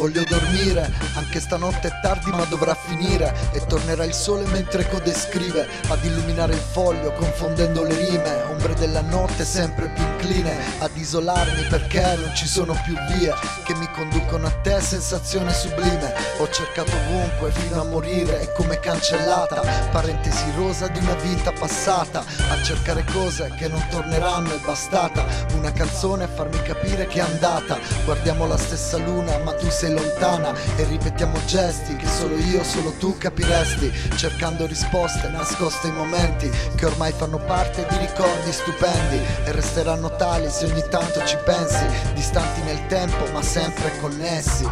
Voglio dormire, anche stanotte è tardi ma dovrà finire. E tornerà il sole mentre code scrive Ad illuminare il foglio confondendo le rime. Ombre della notte sempre più incline Ad isolarmi perché non ci sono più vie Che mi conducono a te, sensazione sublime. Ho cercato ovunque fino a morire E come cancellata Parentesi rosa di una vita passata. A cercare cose che non torneranno è bastata. Una canzone a farmi capire che è andata. Guardiamo la stessa luna ma tu sei lontana E ripetiamo gesti che solo io, solo tu capiresti Cercando risposte nascoste in momenti Che ormai fanno parte di ricordi stupendi E resteranno tali se ogni tanto ci pensi Distanti nel tempo ma sempre connessi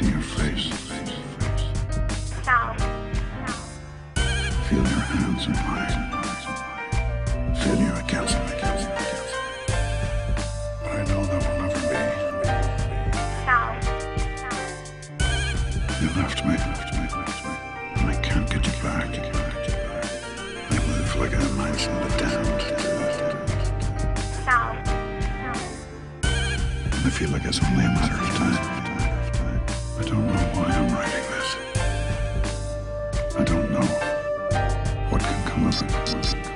see your face. Face, face. Now, now. Feel your hands in mine. Feel you against me. But I know that will never be. You left me, left me, left me. And I can't get you back. I live like I mentioned the damned. I feel like it's only a matter of time. What can come of it.